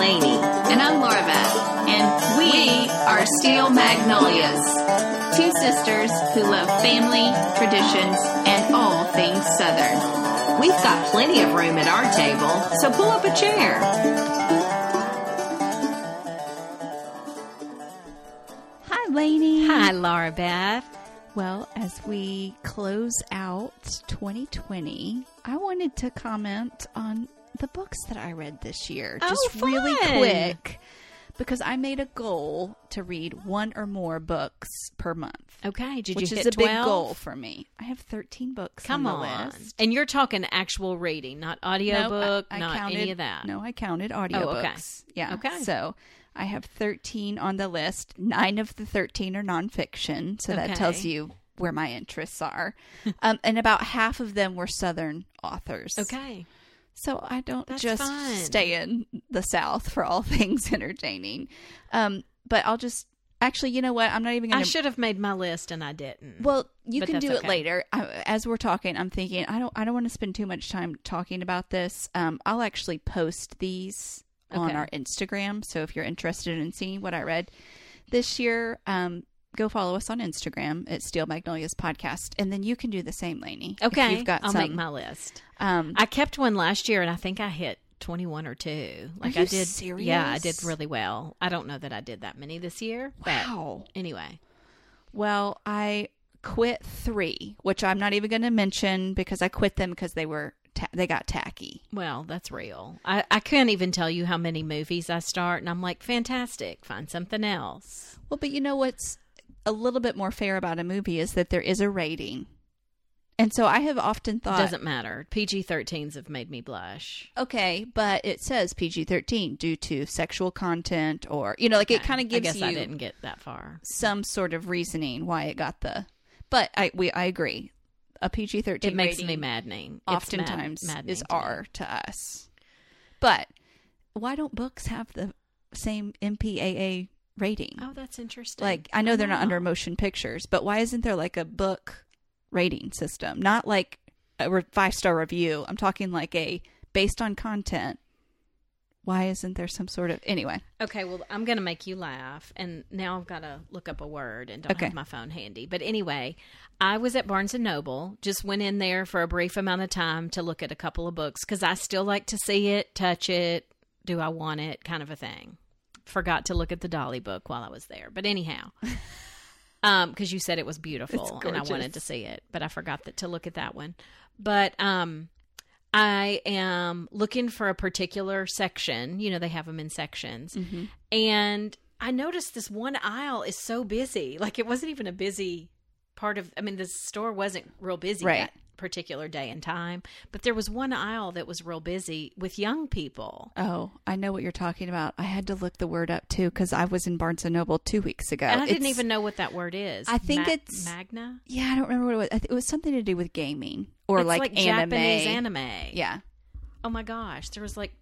I'm And I'm Laura Beth. And we are Steel Magnolias, two sisters who love family, traditions, and all things Southern. We've got plenty of room at our table, so pull up a chair. Hi, Lainey. Hi, Laura Beth. Well, as we close out 2020, I wanted to comment on the books that I read this year. Oh, Just really quick. Because I made a goal to read one or more books per month. Okay, did which you is a big goal for me. I have 13 books Come on the on. list. And you're talking actual reading, not audiobook, I- I not counted- any of that. No, I counted audiobooks. Oh, okay. Yeah. Okay. So I have 13 on the list. Nine of the 13 are nonfiction. So that tells you where my interests are. um, and about half of them were Southern authors. Okay. So I don't That's just fun. stay in the South for all things entertaining. Um, but I'll just. Actually, you know what? I'm not even going I should have made my list and I didn't. Well, you But can do it okay. later. I, as we're talking, I'm thinking I don't I don't want to spend too much time talking about this. Um, I'll actually post these on our Instagram. So if you're interested in seeing what I read this year, um, go follow us on Instagram at Steel Magnolias Podcast, and then you can do the same, Lainey. okay. you've got I'll some. make my list. um, I kept one last year and I think I hit 21 or 2. Like I did Yeah, I did really well. I don't know that I did that many this year, but wow. anyway. Well, I quit three, which I'm not even going to mention because I quit them because they were ta- they got tacky. Well, that's real. I, I can't even tell you how many movies I start, and I'm like, fantastic, find something else. Well, but you know what's a little bit more fair about a movie is that there is a rating. And so I have often thought Doesn't matter. PG 13s have made me blush. okay, but it says PG-13 due to sexual content or you know like it kind of gives I guess you I didn't get that far. some sort of reasoning why it got the But I we I agree. A PG-13 It makes me maddening. It's mad- oftentimes maddening is to me. R to us. But why don't books have the same MPAA rating? Oh, that's interesting. Like I know they're not under motion pictures, but why isn't there like a book rating system? Not like a re- five star review. I'm talking like a based on content. Why isn't there some sort of anyway? Okay, well, I'm going to make you laugh, and now I've got to look up a word and don't Okay. have my phone handy. But anyway, I was at Barnes and Noble, just went in there for a brief amount of time to look at a couple of books because I still like to see it, touch it, do I want it, kind of a thing. Forgot to look at the Dolly book while I was there, but anyhow, um, because you said it was beautiful and I wanted to see it, but I forgot that to look at that one. But um, I am looking for a particular section. You know, they have them in sections. Mm-hmm. And I noticed this one aisle is so busy. Like it wasn't even a busy part of I mean the store wasn't real busy Right. that particular day and time, but there was one aisle that was real busy with young people. Oh, I know what you're talking about. I had to look the word up too because I was in Barnes and Noble two weeks ago. and I didn't even know what that word is. I think Ma- it's- Magna Yeah, I don't remember what it was. I th- it was something to do with gaming or It's like, anime. Japanese anime. Yeah. Oh my gosh, there was like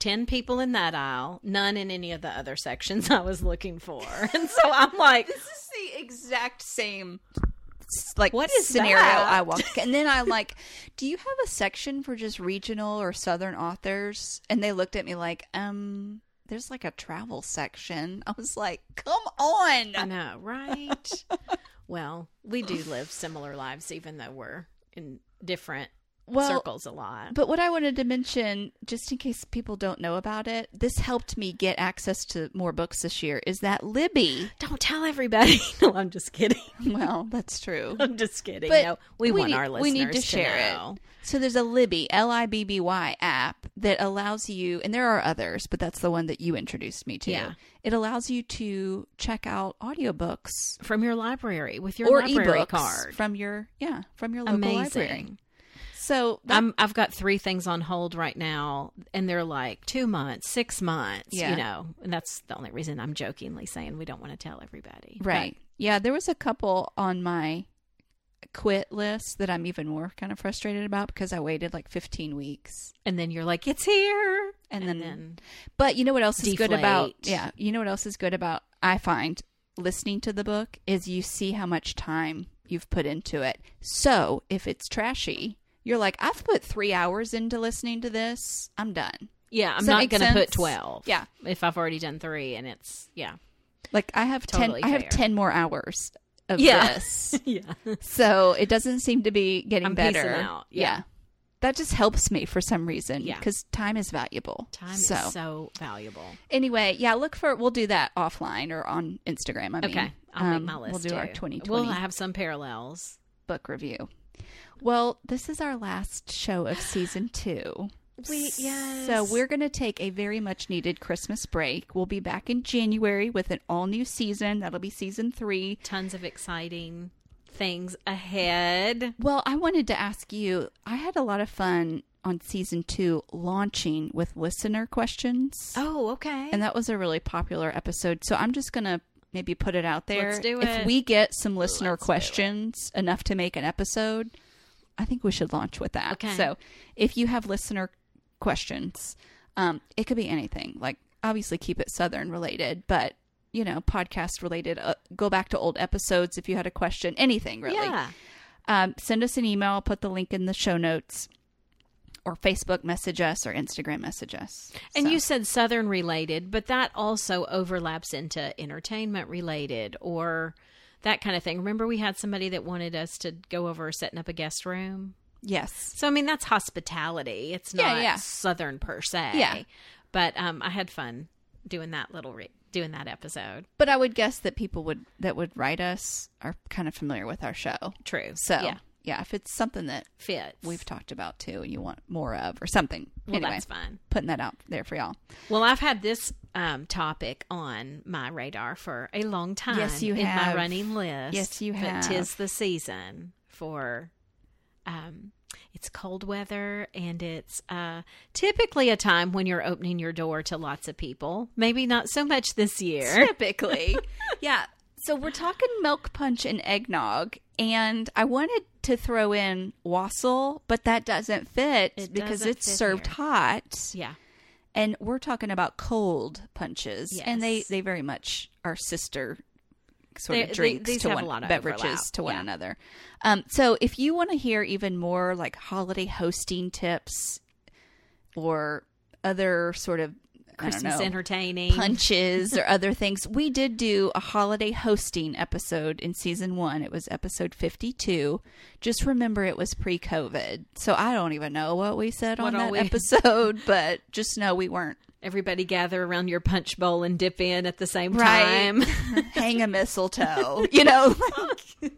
10 people in that aisle, none in any of the other sections I was looking for. And so I'm like, This is the exact same like What is scenario that? I walked. And then I'm like, "Do you have a section for just regional or southern authors?" And they looked at me like, "Um, there's like a travel section." I was like, "Come on." I know, right? well, we do live similar lives, even though we're in different Well, circles a lot. But what I wanted to mention, just in case people don't know about it, this helped me get access to more books this year. Is that Libby? Don't tell everybody. no, I'm just kidding. Well, that's true. I'm just kidding. But no, we, want need, our listeners we need to share know. it. So there's a Libby, L I B B Y app that allows you, and there are others, but that's the one that you introduced me to. Yeah. It allows you to check out audiobooks from your library with your or library ebooks card. from your yeah from your local Amazing. library. So that, I'm, I've got three things on hold right now, and they're like two months, six months, Yeah. you know. And that's the only reason I'm jokingly saying we don't want to tell everybody. Right. Yeah, there was a couple on my quit list that I'm even more kind of frustrated about because I waited like 15 weeks. And then you're like, it's here. And, And then, then- but you know what else is good about, yeah, you know what else is good about, I find listening to the book is you see how much time you've put into it. So if it's trashy, you're like, I've put three hours into listening to this. I'm done. Yeah, I'm not going to put 12. Yeah. If I've already done three and it's, yeah. Like I have Totally 10, I have 10 more hours of Yeah. this. yeah. So it doesn't seem to be getting I'm better. out, yeah. That just helps me for some reason. Yeah. Because time is valuable. Time so, is so valuable. anyway, yeah, look for we'll do that offline or on Instagram. I mean, Okay. I'll Um, make my list. We'll do our too. 2020 We'll have some parallels. book review. Well, this is our last show of season two. We- yes. So we're going to take a very much needed Christmas break. We'll be back in January with an all new season. That'll be season three. Tons of exciting things ahead. Well, I wanted to ask you. I had a lot of fun on season two launching with listener questions. Oh, okay. And that was a really popular episode. So I'm just going to maybe put it out there. Let's do it. If we get some listener Let's questions enough to make an episode, I think we should launch with that. Okay. So if you have listener questions, um, it could be anything. Like, obviously, keep it Southern related, but, you know, podcast related. Uh, go back to old episodes if you had a question, anything really Yeah. um, send us an email. I'll put the link in the show notes, or Facebook message us, or Instagram message us. And So- you said Southern related, but that also overlaps into entertainment related or that kind of thing. Remember, we had somebody that wanted us to go over setting up a guest room? yes, So, I mean, that's hospitality. It's Yeah, not yeah. Southern per se. Yeah. But um, I had fun doing that little, re- doing that episode. but I would guess that people would that would write us are kind of familiar with our show. True. So yeah, yeah, if it's something that fits. we've talked about too, and you want more of, or something, well, anyway, that's fine. putting that out there for y'all. Well, I've had this um, topic on my radar for a long time. Yes, you in my running list. Yes, you But have. tis the season for. Um, it's cold weather, and it's uh, typically a time when you're opening your door to lots of people. Maybe not so much this year. Typically, yeah. So we're talking milk punch and eggnog, and I wanted to throw in wassail, but that doesn't fit It because doesn't it's fit served here. hot. yeah, and we're talking about cold punches and they they very much are sister sort They- of they- drinks these to one of beverages overlap, to one yeah. another um so if you want to hear even more like holiday hosting tips or other sort of Christmas know, entertaining. punches or other things. We did do a holiday hosting episode in season one. It was episode 52. Just remember it was pre COVID. So I don't even know what we said What on that we- epised, but just know we weren't. Everybody gather around your punch bowl and dip in at the same Right. time. Hang a mistletoe, you know? like,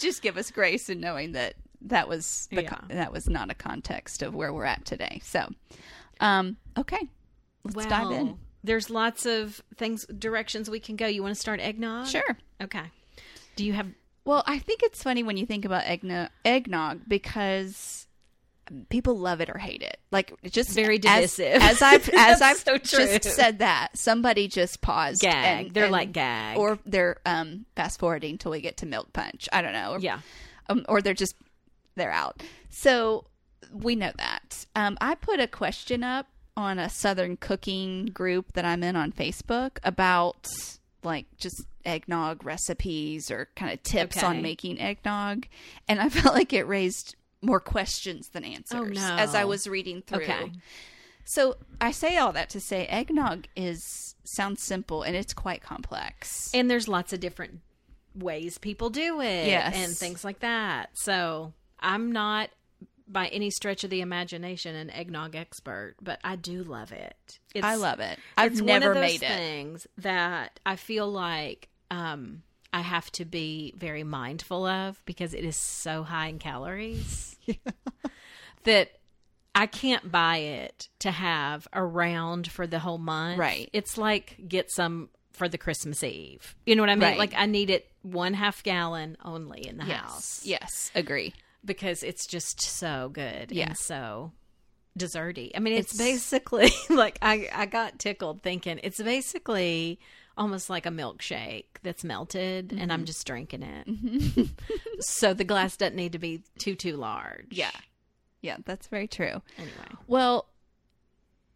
just give us grace in knowing that that was the Yeah. con- that was not a context of where we're at today. So, um, okay, let's dive in. There's lots of things, directions we can go. You want to start eggnog? Sure. Okay. Do you have? Well, I think it's funny when you think about eggnog, eggnog because people love it or hate it. Like just Very divisive. As, I've as I've so just said that somebody just paused. Gag. and- They're and- like gag. or they're um fast forwarding till we get to milk punch. I don't know. Or, Yeah. um, or they're just they're out. So we know that. Um, I put a question up on a Southern cooking group that I'm in on Facebook about like just eggnog recipes or kind of tips on making eggnog, and I felt like it raised more questions than answers Oh, no. as I was reading through. Okay. So I say all that to say eggnog is sounds simple and it's quite complex. And there's lots of different ways people do it. Yes. And things like that. So I'm not by any stretch of the imagination an eggnog expert, but I do love it. It's, I love it. I've it's never one of those made it. things that I feel like um, I have to be very mindful of because it is so high in calories that I can't buy it to have around for the whole month. Right. It's like get some for the Christmas Eve. You know what I mean? Right. Like I need it one half gallon only in the Yes. house Yes. Agree. Because it's just so good Yeah. and so desserty. I mean, it's, It's- basically like I I got tickled thinking it's basically almost like a milkshake that's melted and Mm-hmm. I'm just drinking it. so the glass doesn't need to be too too large. Yeah. Yeah, that's very true. Anyway, Well,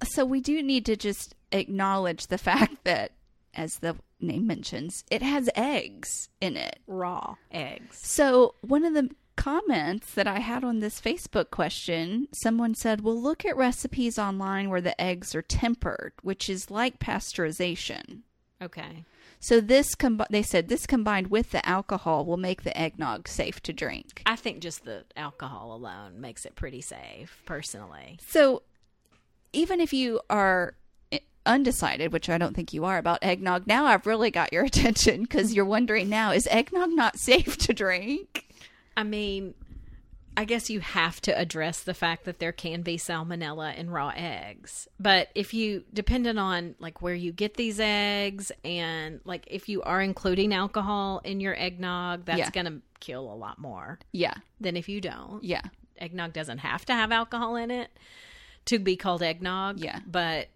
so we do need to just acknowledge the fact that, as the name mentions, it has eggs in it. raw eggs. So, one of the comments that I had on this Facebook question, someone said, Well, look at recipes online where the eggs are tempered, which is like pasteurization. Okay. So, this, com- they said, this combined with the alcohol will make the eggnog safe to drink. I think just the alcohol alone makes it pretty safe, personally. So, even if you are eh, undecided, which I don't think you are about eggnog, now I've really got your attention because you're wondering now is eggnog not safe to drink? I mean, I guess you have to address the fact that there can be salmonella in raw eggs. But if you, dependent on like where you get these eggs and like if you are including alcohol in your eggnog, that's Yeah. going to kill a lot more Yeah, than if you don't. yeah, Eggnog doesn't have to have alcohol in it to be called eggnog. Yeah. But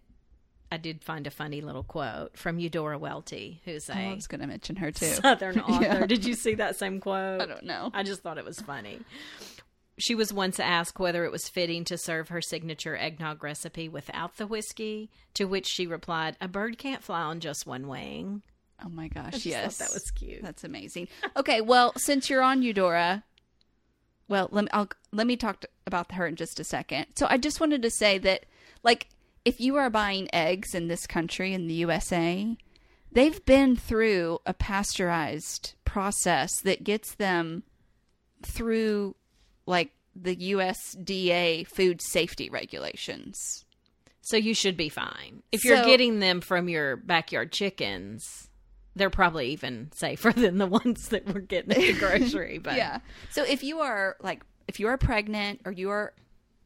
I did find a funny little quote from Eudora Welty, who's a Oh, I was going to mention her too. Southern author. Yeah. Did you see that same quote? I don't know. I just thought it was funny. She was once asked whether it was fitting to serve her signature eggnog recipe without the whiskey, to which she replied, "A bird can't fly on just one wing." Oh my gosh, yes. thought that was cute. That's amazing. Okay, well, since you're on Eudora, well, let me I'll, let me talk to, about her in just a second. So I just wanted to say that like if you are buying eggs in this country in the USA, they've been through a pasteurized process that gets them through like the USDA food safety regulations. So you should be fine. If you're getting them from your backyard chickens, they're probably even safer than the ones that we're getting at the grocery. But Yeah. So if you are like if you are pregnant or you are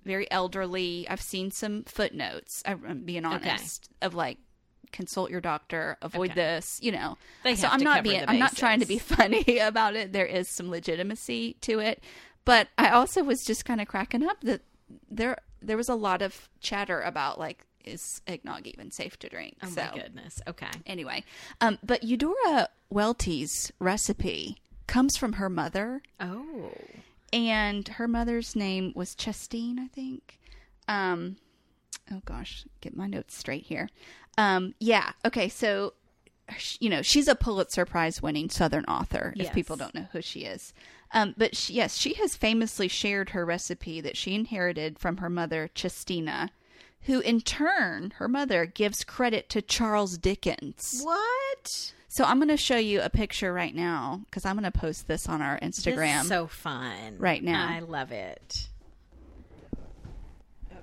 very elderly, I've seen some footnotes. I'm being honest of like consult your doctor, avoid Okay. this, you know. They so I'm not being I'm not trying to be funny about it. There is some legitimacy to it. But I also was just kind of cracking up that there there was a lot of chatter about like is eggnog even safe to drink? Oh so my goodness. Okay. anyway, um, but Eudora Welty's recipe comes from her mother Oh. And her mother's name was Chestine, I think. Um, oh gosh, get my notes straight here. Um, yeah, okay, so you know she's a Pulitzer Prize winning Southern author. If people don't know who she is, um, but she, yes, she has famously shared her recipe that she inherited from her mother Chestina, who in turn her mother gives credit to Charles Dickens. What? So I'm going to show you a picture right now because I'm going to post this on our Instagram. This is so fun. Right now. I love it.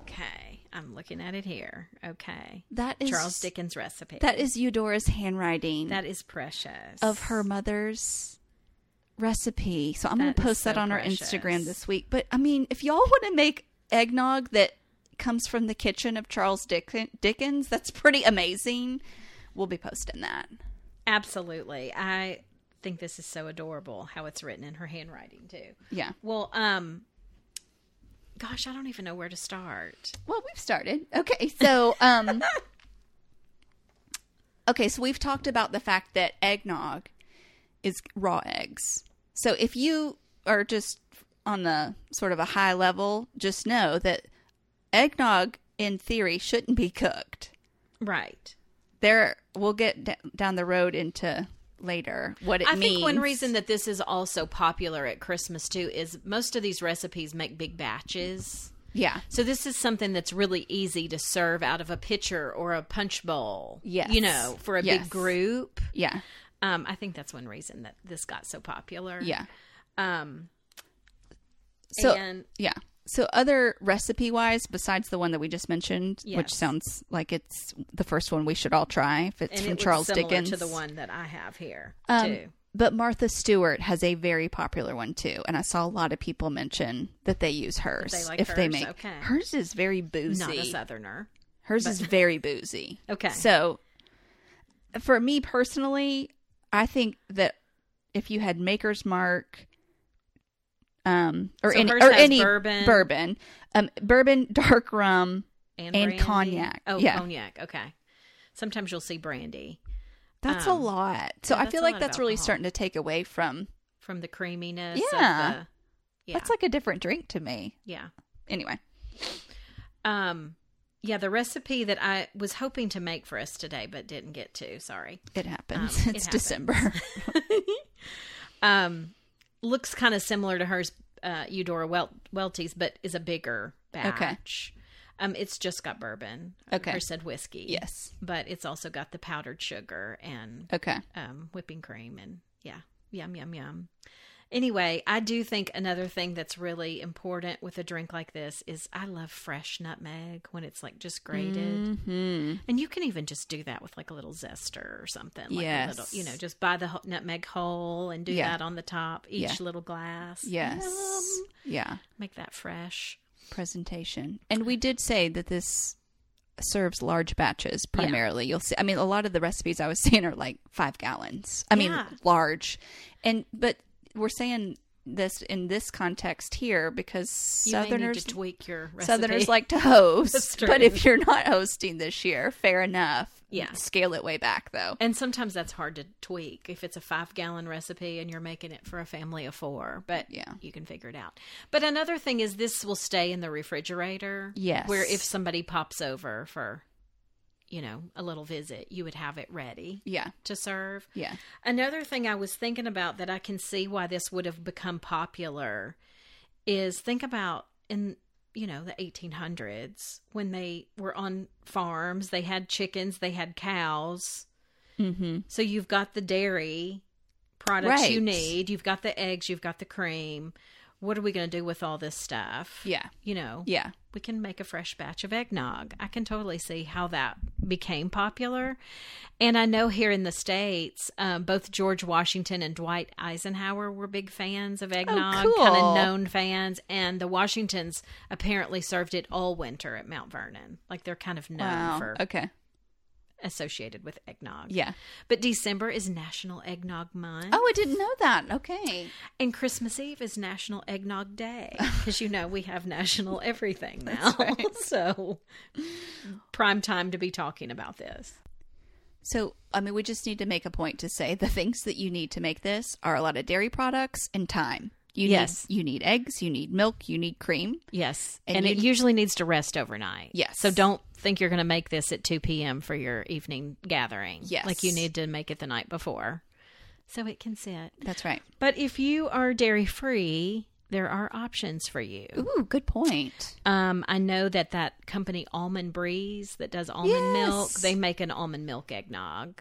Okay. I'm looking at it here. Okay. that is Charles Dickens recipe. That is Eudora's handwriting that is precious. of her mother's recipe. So I'm going to post that so on our. Instagram this week. But I mean, if y'all want to make eggnog that comes from the kitchen of Charles Dick- Dickens, that's pretty amazing. We'll be posting that. Absolutely. I think this is so adorable how it's written in her handwriting too. Yeah. Well, um gosh, I don't even know where to start. Well, we've started. Okay, so um Okay, so we've talked about the fact that eggnog is raw eggs. So if you are just on the sort of a high level, just know that eggnog in theory shouldn't be cooked. Right. There we'll get d- down the road into later what it means. I means. think one reason that this is also popular at Christmas too is most of these recipes make big batches. Yeah. So this is something that's really easy to serve out of a pitcher or a punch bowl. Yes. You know, for a Yes. big group. Yeah. Um, I think that's one reason that this got so popular. Yeah. Um, So and yeah. So, other recipe wise, besides the one that we just mentioned, which sounds like it's the first one we should all try, if it's and from it Charles Dickens. to the one that I have here Um, too. But Martha Stewart has a very popular one too, and I saw a lot of people mention that they use hers. they like if they make Okay. hers is very boozy. Not a southerner. Hers is very boozy. Okay. So, for me personally, I think that if you had Maker's Mark, um, or So any or any bourbon. bourbon, um, bourbon, dark rum, And, And cognac. Oh, Yeah. cognac. Okay. Sometimes you'll see brandy that's Um, a lot. So yeah, I feel like that's really alcohol. starting to take away from. from the creaminess. Yeah. Of the, yeah. That's like a different drink to me. yeah. Anyway, Um. Yeah, the recipe that I was hoping to make for us today, but didn't get to. Sorry. it happens. Um, it it's happens. December. um, looks kind of similar to hers, uh, Eudora Wel- Welty's, but is a bigger batch. Um, it's just got bourbon. Okay. Hers said whiskey. yes. but it's also got the powdered sugar and Okay. um, whipping cream and yeah, yum yum yum. Anyway, I do think another thing that's really important with a drink like this is I love fresh nutmeg when it's like just grated. hmm And you can even just do that with like a little zester or something. Like Yes. a little, you know, just buy the nutmeg whole and do Yeah. that on the top, each Yeah. little glass. Yes. Yum. Yeah. Make that fresh. presentation. And we did say that this serves large batches primarily. You'll see I mean a lot of the recipes I was seeing are like 5 gallons. I mean large. And but we're saying this in this context here because You southerners to tweak your recipe. Southerners like to host, but if you're not hosting this year, fair enough. Yeah. scale it way back though. And sometimes that's hard to tweak if it's a five gallon recipe and you're making it for a family of four, but Yeah. you can figure it out. But another thing is this will stay in the refrigerator. Yes. Where if somebody pops over for, you know, a little visit, you would have it ready Yeah, to serve. yeah, Another thing I was thinking about that I can see why this would have become popular is think about in you know the 1800s when they were on farms they had chickens they had cows. Mm-hmm. so you've got the dairy products you need. You've got the eggs you've got the cream what are we going to do with all this stuff yeah, you know yeah. we can make a fresh batch of eggnog. I can totally see how that became popular. And I know here in the States, um, both George Washington and Dwight Eisenhower were big fans of eggnog, kind cool. of known fans. And the Washingtons apparently served it all winter at Mount Vernon. Like they're kind of known Wow. for Okay. Associated with eggnog. Yeah. But December is National Eggnog Month. Oh, I didn't know that. Okay. And Christmas Eve is National Eggnog Day because you know we have national everything now. so prime time to be talking about this. So, I mean, we just need to make a point to say the things that you need to make this are a lot of dairy products and time. You Yes. need you need eggs, you need milk, you need cream. Yes. And And, it usually needs to rest overnight. Yes. So don't think you're going to make this at 2 p.m. for your evening gathering. Yes. Like you need to make it the night before so it can sit. That's right. But if you are dairy free, there are options for you. Ooh, good point. Um, I know that that company Almond Breeze that does almond milk, they make an almond milk eggnog.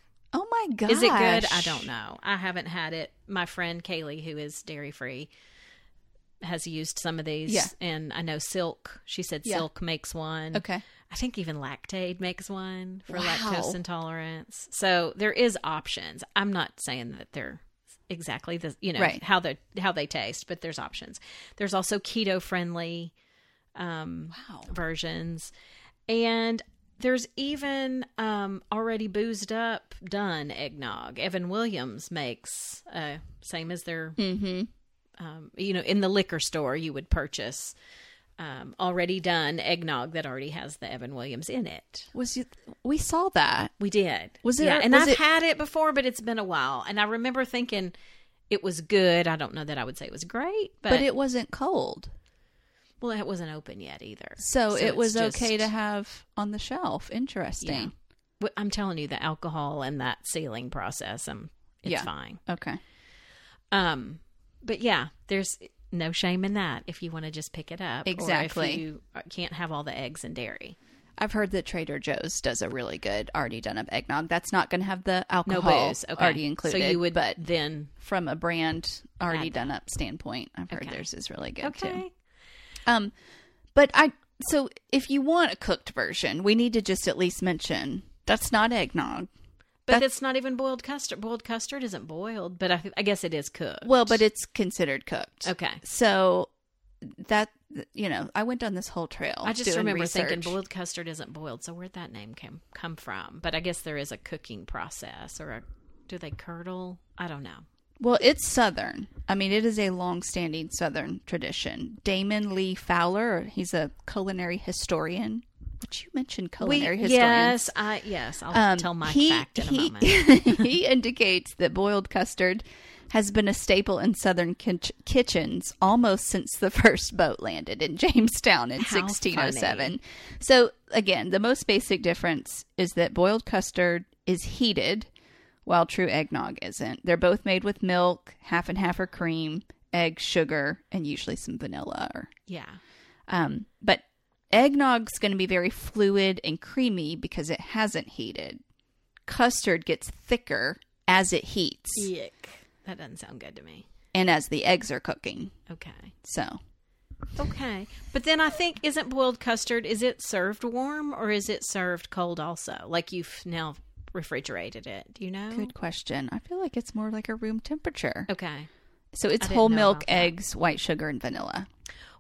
My gosh. Is it good? I don't know. I haven't had it. My friend Kaylee, who is dairy free, has used some of these. Yeah. And I know Silk, she said Yeah. Silk makes one. Okay. I think even Lactaid makes one for Wow. lactose intolerance. So there is options. I'm not saying that they're exactly the you know Right. how they how they taste, but there's options. There's also keto friendly um Wow. versions. And there's even um, already boozed up done eggnog. Evan Williams makes uh, same as their Mm-hmm. um, you know in the liquor store you would purchase um, already done eggnog that already has the Evan Williams in it. Was you? We saw that. We did. Was it- Yeah, and I've it- had it before, but it's been a while. And I remember thinking it was good. I don't know that I would say it was great, but, But, it wasn't cold, well, it wasn't open yet either. so, it was just- okay to have on the shelf. Interesting. But I'm telling you, the alcohol and that sealing process, um, it's Yeah. fine. Okay. Um, but yeah, there's no shame in that if you want to just pick it up. Exactly. Or if you uh, can't have all the eggs and dairy. I've heard that Trader Joe's does a really good already done up eggnog. That's not going to have the alcohol No booze. Okay. already included. So you would but then from a brand already done up standpoint, I've heard Okay. theirs is really good okay. too. Um, but I so if you want a cooked version, we need to just at least mention that's not eggnog. But That's- it's not even boiled custard. Boiled custard isn't boiled, but I, I guess it is cooked. Well, but it's considered cooked. okay. So that you know, I went down this whole trail. I just remember research. thinking boiled custard isn't boiled, so where'd that name came come from? But I guess there is a cooking process, or a, do they curdle? I don't know. Well, it's Southern. I mean, it is a long-standing Southern tradition. Damon Lee Fowler, he's a culinary historian. Which you mentioned culinary historians. yes, I yes, I'll Um, tell my he, fact in a he, moment. he indicates that boiled custard has been a staple in Southern kitch- kitchens almost since the first boat landed in Jamestown in How 1607. funny. So, again, the most basic difference is that boiled custard is heated while true eggnog isn't. They're both made with milk, half and half are cream, eggs, sugar, and usually some vanilla or Yeah, um, but eggnog's going to be very fluid and creamy because it hasn't heated. Custard gets thicker as it heats yuck. That doesn't sound good to me. and as the eggs are cooking. Okay, So, okay, but then I think isn't boiled custard? Is it served warm or is it served cold? Also, like you've now refrigerated it. Do you know? good question. I feel like it's more like a room temperature. Okay. So it's whole milk, eggs, white sugar, and vanilla.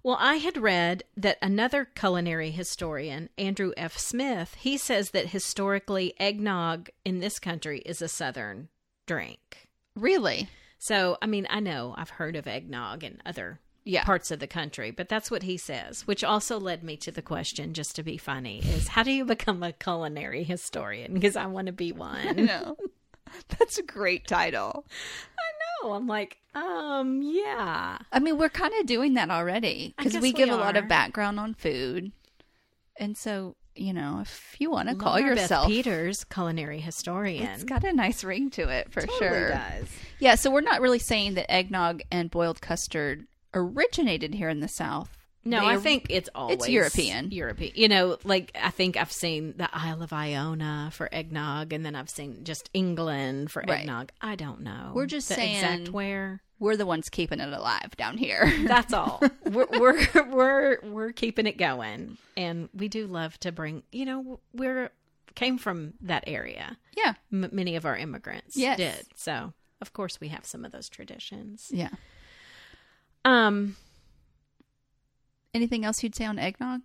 Well, I had read that another culinary historian, Andrew F. Smith, he says that historically eggnog in this country is a southern drink. Really? So, I mean, I know I've heard of eggnog in other Yeah. parts of the country, but that's what he says, which also led me to the question just to be funny is how do you become a culinary historian because I want to be one. No. That's a great title. I know. I'm like, um, yeah. I mean, we're kind of doing that already because guess we we give a lot of background on food. And so, you know, if you want to call Laura Beth yourself Peters, culinary historian. It's got a nice ring to it for Totally sure. does. Yeah, so we're not really saying that eggnog and boiled custard originated here in the South. No, They I think it's always European. European. You know, like I think I've seen the Isle of Iona for eggnog, and then I've seen just England for Right. eggnog. I don't know. We're just the saying- exact where. we're the ones keeping it alive down here. That's all. we're, we're we're we're keeping it going, and we do love to bring. You know, we're came from that area. yeah, M- many of our immigrants Yes. did. So of course we have some of those traditions. yeah. Um, Anything else you'd say on eggnog?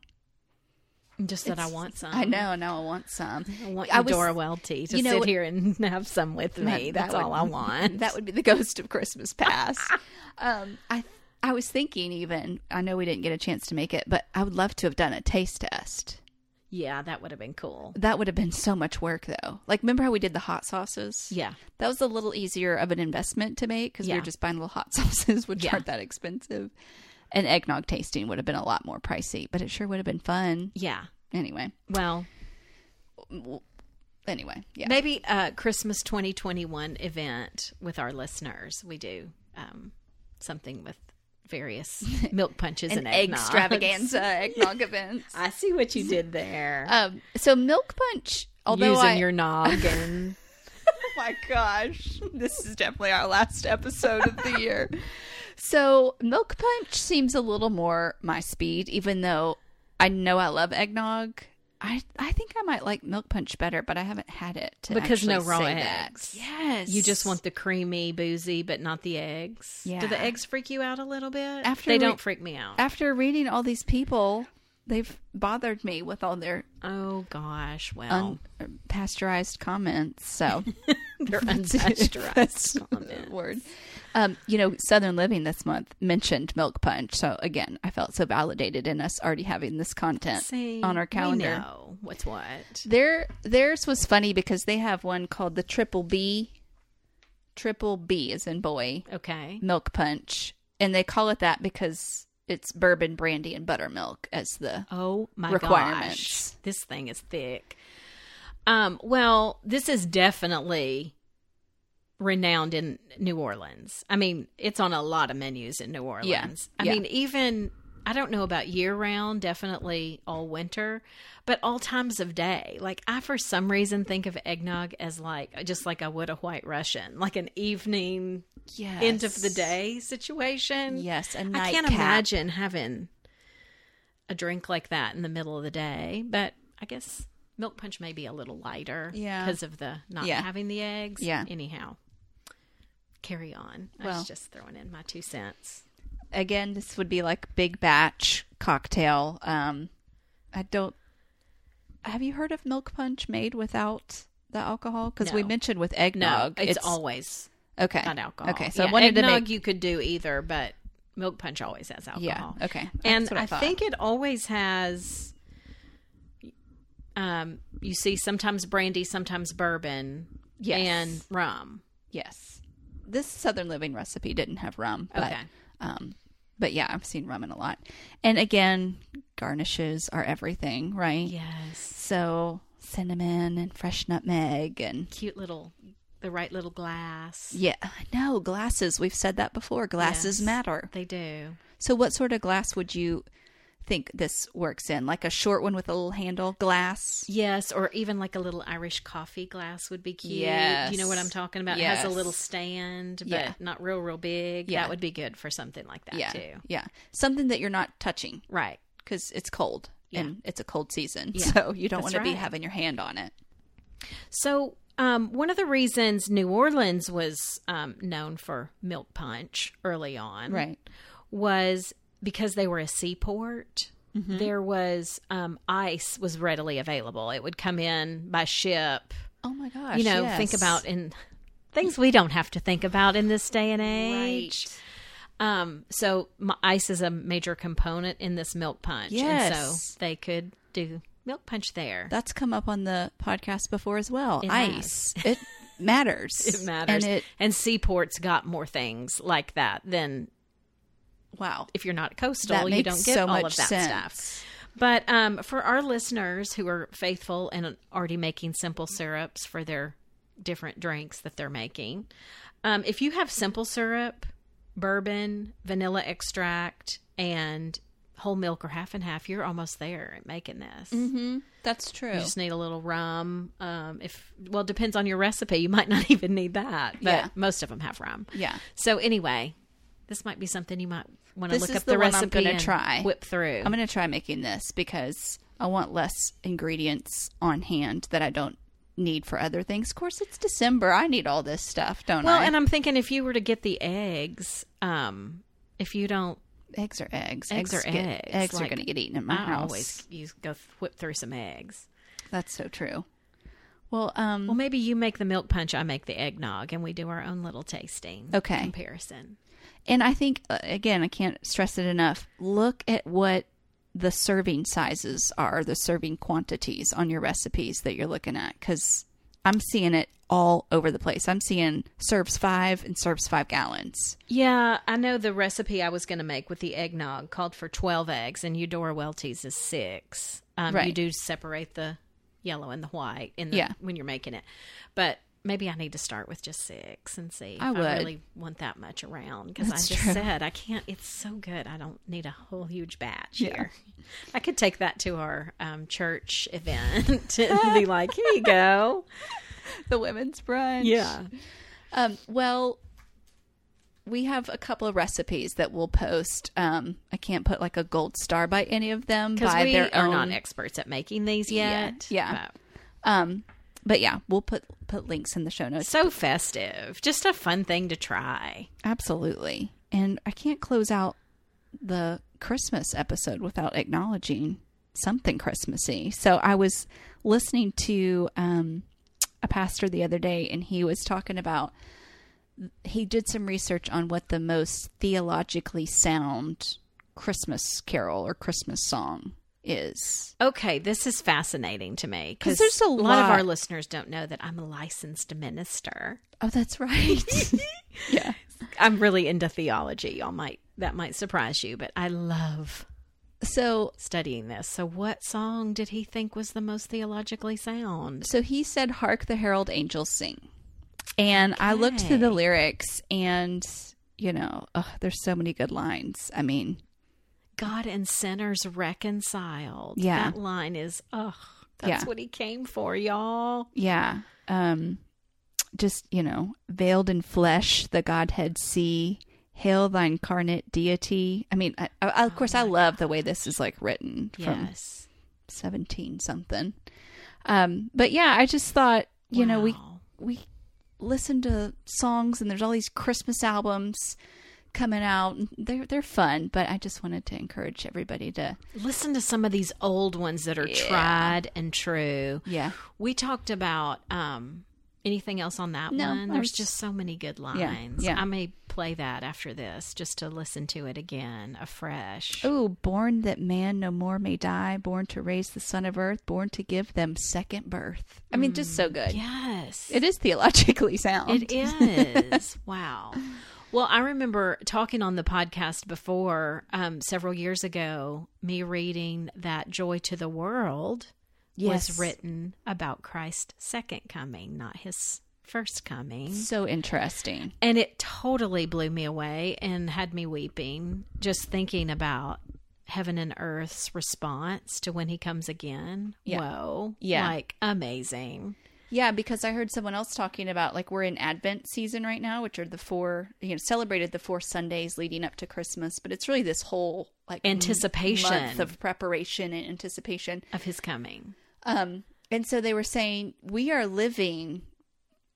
just that I want some. I know, now I want some. I want I you, was- Dora Welty, to you know, sit here and have some with me. That- that That's all would- I want. That would be the ghost of Christmas past. um, I I was thinking even I know we didn't get a chance to make it, but I would love to have done a taste test. Yeah, that would have been cool. That would have been so much work though. Like remember how we did the hot sauces? Yeah, That was a little easier of an investment to make because we Yeah. were just buying little hot sauces, which Yeah. aren't that expensive. And eggnog tasting would have been a lot more pricey, but it sure would have been fun. yeah. Anyway, Well, anyway, yeah. maybe a Christmas 2021 event with our listeners. We do um, something with various milk punches An and eggnogs. extravaganza eggnog events. I see what you did there. Um, so milk punch, although Using I, your noggin. oh my gosh, this is definitely our last episode of the year. So milk punch seems a little more my speed, even though I know I love eggnog. I I think I might like milk punch better, but I haven't had it to Because no raw say that. eggs. Yes, You just want the creamy, boozy, but not the eggs. Yeah. Do the eggs freak you out a little bit? After they we- don't freak me out. after reading all these people. They've bothered me with all their oh gosh, well, unpasteurized comments. So they're That's unpasteurized the comments. word. Um, you know, Southern Living this month mentioned milk punch. So again, I felt so validated in us already having this content See, on our calendar. We know what's what. Their theirs was funny because they have one called the Triple B. Triple B is in boy Okay. milk punch, and they call it that because it's bourbon, brandy, and buttermilk as the Oh my Requirements. gosh, this thing is thick. Um, well, this is definitely renowned in New Orleans. I mean, it's on a lot of menus in New Orleans. I yeah. mean, even I don't know about year round, definitely all winter, but all times of day. Like I for some reason think of eggnog as like just like I would a white Russian, like an evening yes. end of the day situation. Yes, a I can't nightcap. imagine having a drink like that in the middle of the day. But I guess milk punch may be a little lighter Yeah. because of the not Yeah. having the eggs. Yeah. Anyhow, carry on. I was just throwing in my two cents. Again, this would be like big batch cocktail. Um, I don't. Have you heard of milk punch made without the alcohol? Because we mentioned with No, eggnog, it's, always okay. not alcohol. Okay, so Yeah, I wanted to eggnog make you could do either, but milk punch always has alcohol. yeah. Okay, and That's I, thought. think it always has. Um, you see sometimes brandy, sometimes bourbon, Yes. and rum. yes, this Southern Living recipe didn't have rum, but Okay. um, but yeah, I've seen rum in a lot. And again, garnishes are everything, right? Yes, So cinnamon and fresh nutmeg and cute little, the right little glass. yeah, no glasses. We've said that before. Glasses Yes, matter. They do. So, what sort of glass would you think this works in? Like a short one with a little handle glass? Yes, or even like a little Irish coffee glass would be cute. Yes. You know what I'm talking about? It has a little stand, but Yeah. not real, real big. Yeah. That would be good for something like that yeah, too. yeah, something that you're not touching Right. because it's cold Yeah. and it's a cold season, so you don't want to be having your hand on it. So, um, one of the reasons New Orleans was um, known for milk punch early on Right. was because they were a seaport. Mm-hmm. There was um, ice was readily available. It would come in by ship. Oh my gosh! you know, yes. think about in things we don't have to think about in this day and age. Um, so ice is a major component in this milk punch, and Yes. so they could do milk punch there. That's come up on the podcast before as well. It Ice, it matters. it matters, and and, seaports got more things like that than wow. if you're not coastal. You don't get so all much of that sense. stuff. But um, for our listeners who are faithful and already making simple syrups for their different drinks that they're making, um, if you have simple syrup, bourbon, vanilla extract, and whole milk or half and half, you're almost there at making this. Mm-hmm. That's true. You just need a little rum. Um, if well, depends on your recipe. You might not even need that, but Yeah. most of them have rum. Yeah. So anyway, this might be something you might want to look up the the, one I'm recipe gonna and try. whip through. I'm going to try making this because I want less ingredients on hand that I don't need for other things. Of course, it's December. I need all this stuff, don't well, I? Well, and I'm thinking if you were to get the eggs, um, if you don't, eggs are eggs. Eggs are get- eggs. Eggs are Like, going to get eaten in my I house. always use go whip through some eggs. That's so true. Well, um, Well, maybe you make the milk punch, I make the eggnog, and we do our own little tasting Okay. comparison. And I think uh, again, I can't stress it enough. Look at what the serving sizes are, the serving quantities on your recipes that you're looking at, because I'm seeing it all over the place. I'm seeing serves five and serves five gallons. Yeah, I know the recipe I was going to make with the eggnog called for 12 eggs, and Eudora Welty's is six. Um, Right. You do separate the yellow and the white in the, Yeah. when you're making it. But maybe I need to start with just six and see if I I, really want that much around. Because I just true. said I can't, it's so good. I don't need a whole huge batch Yeah. here. I could take that to our um, church event and be like, here you go. The women's brunch. Yeah. Um, well, we have a couple of recipes that we'll post. Um, I can't put like a gold star by any of them Because we their are own. not experts at making these yet. yeah. but- um, but yeah, we'll put put links in the show notes. So festive. Just a fun thing to try. Absolutely. And I can't close out the Christmas episode without acknowledging something Christmassy. So I was listening to um, a pastor the other day, and he was talking about he did some research on what the most theologically sound Christmas carol or Christmas song is. Okay, this is fascinating to me because there's a lot of our listeners don't know that I'm a licensed minister. Oh, that's right. yeah. I'm really into theology. Y'all might that might surprise you, but I love So studying this. So, what song did he think was the most theologically sound? So he said, Hark the Herald Angels Sing. And I looked through the lyrics and, you know, ugh, there's so many good lines. I mean, God and sinners reconciled. Yeah. that line is ugh. That's Yeah. what he came for, y'all. yeah. Um, just, you know, veiled in flesh, the Godhead see, Hail thine incarnate deity. I mean, I, I, of course, I love the way this is like written from Yes. 17 something. Um, but yeah, I just thought, you know, we we listen to songs and there's all these Christmas albums coming out. They're they're fun, but I just wanted to encourage everybody to Listen to some of these old ones that are Yeah. tried and true. yeah. We talked about um, anything else on that No, one. There's just so many good lines. yeah. I may play that after this just to listen to it again afresh. Oh, born that man no more may die, born to raise the son of earth, born to give them second birth. I mean, just so good. Yes. It is theologically sound. It is. wow. Well, I remember talking on the podcast before um, several years ago, me reading that Joy to the World Yes. was written about Christ's second coming, not his first coming. So interesting. And it totally blew me away and had me weeping just thinking about heaven and earth's response to when he comes again. Yeah. Whoa. Yeah. Like amazing. Yeah, because I heard someone else talking about like we're in Advent season right now, which are the four you know celebrated the four Sundays leading up to Christmas, but it's really this whole like Anticipation. month of preparation and anticipation. Of his coming. Um, and so they were saying we are living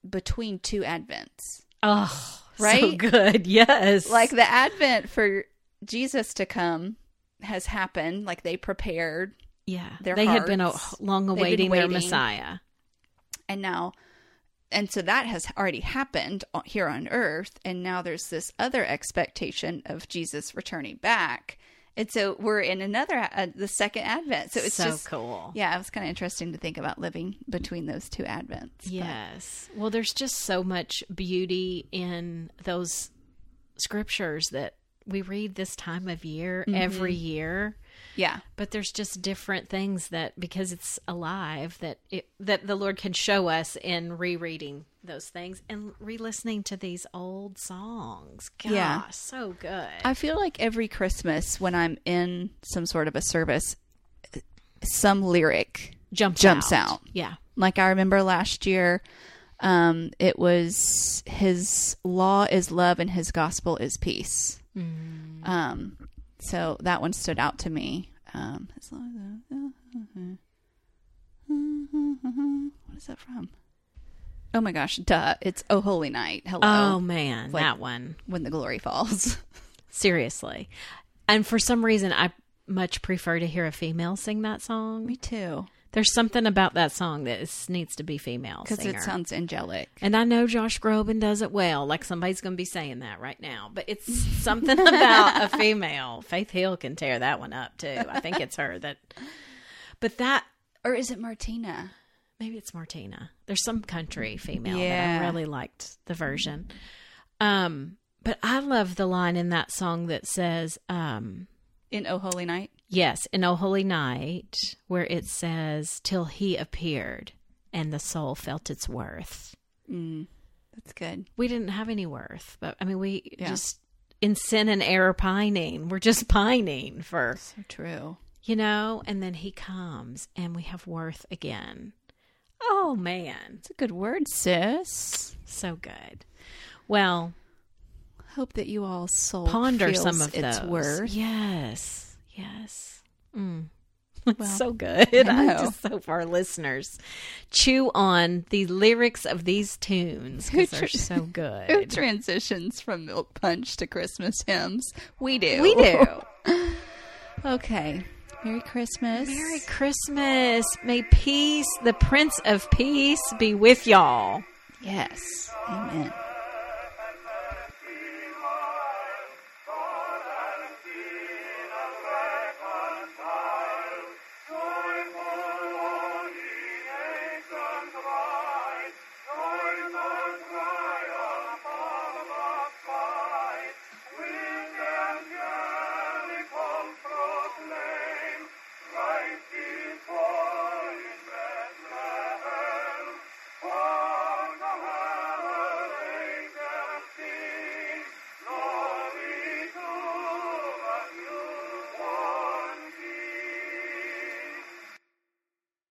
between two Advents, Oh, so Right? good. Yes. like the Advent for Jesus to come has happened, like they prepared, yeah. they had been a, long They've been awaiting their. Messiah. And now and so that has already happened here on earth and now there's this other expectation of jesus returning back and so we're in another uh, the second advent so it's so just cool. yeah it was kind of interesting to think about living between those two advents but- Yes. Well, there's just so much beauty in those scriptures that we read this time of year every year. Yeah But there's just different things that because it's alive that it that the Lord can show us in rereading those things and re-listening to these old songs. Gosh, Yeah. so good. i feel like every christmas when i'm in some sort of a service some lyric jumps jumps out. out. Yeah. Like I remember last year, um, it was his law is love and his gospel is peace. Um, so that one stood out to me. Um, his law is- what is that from? Oh my gosh, duh! It's Oh Holy Night. Hello, Oh man, Like- that one. when the glory falls. Seriously. And for some reason I much prefer to hear a female sing that song. me too, There's something about that song that is, needs to be female because it sounds angelic. and I know Josh Groban does it well. Like somebody's going to be saying that right now. But it's something about a female. Faith Hill can tear that one up too. I think it's her that. But that Or is it Martina? maybe it's Martina. There's some country female Yeah. that I really liked the version. Um, but I love the line in that song that says, um, In Oh Holy Night? Yes, in O Holy Night, where it says, Till he appeared and the soul felt its worth. Mm, that's good. We didn't have any worth, but I mean, we Yeah. just, in sin and error pining, we're just pining for, So true. you know, and then he comes and we have worth again. Oh, man. It's a good word, sis. So good. Well, Hope that you all soul ponder some of its those. worth. Yes. Yes. Mm. Well, It's so good. I I, just hope our listeners chew on the lyrics of these tunes because they're tr- so Who good. transitions from milk punch to Christmas hymns? We do. We do. okay. Merry Christmas. Merry Christmas. May peace, the Prince of Peace, be with y'all. Yes. Amen.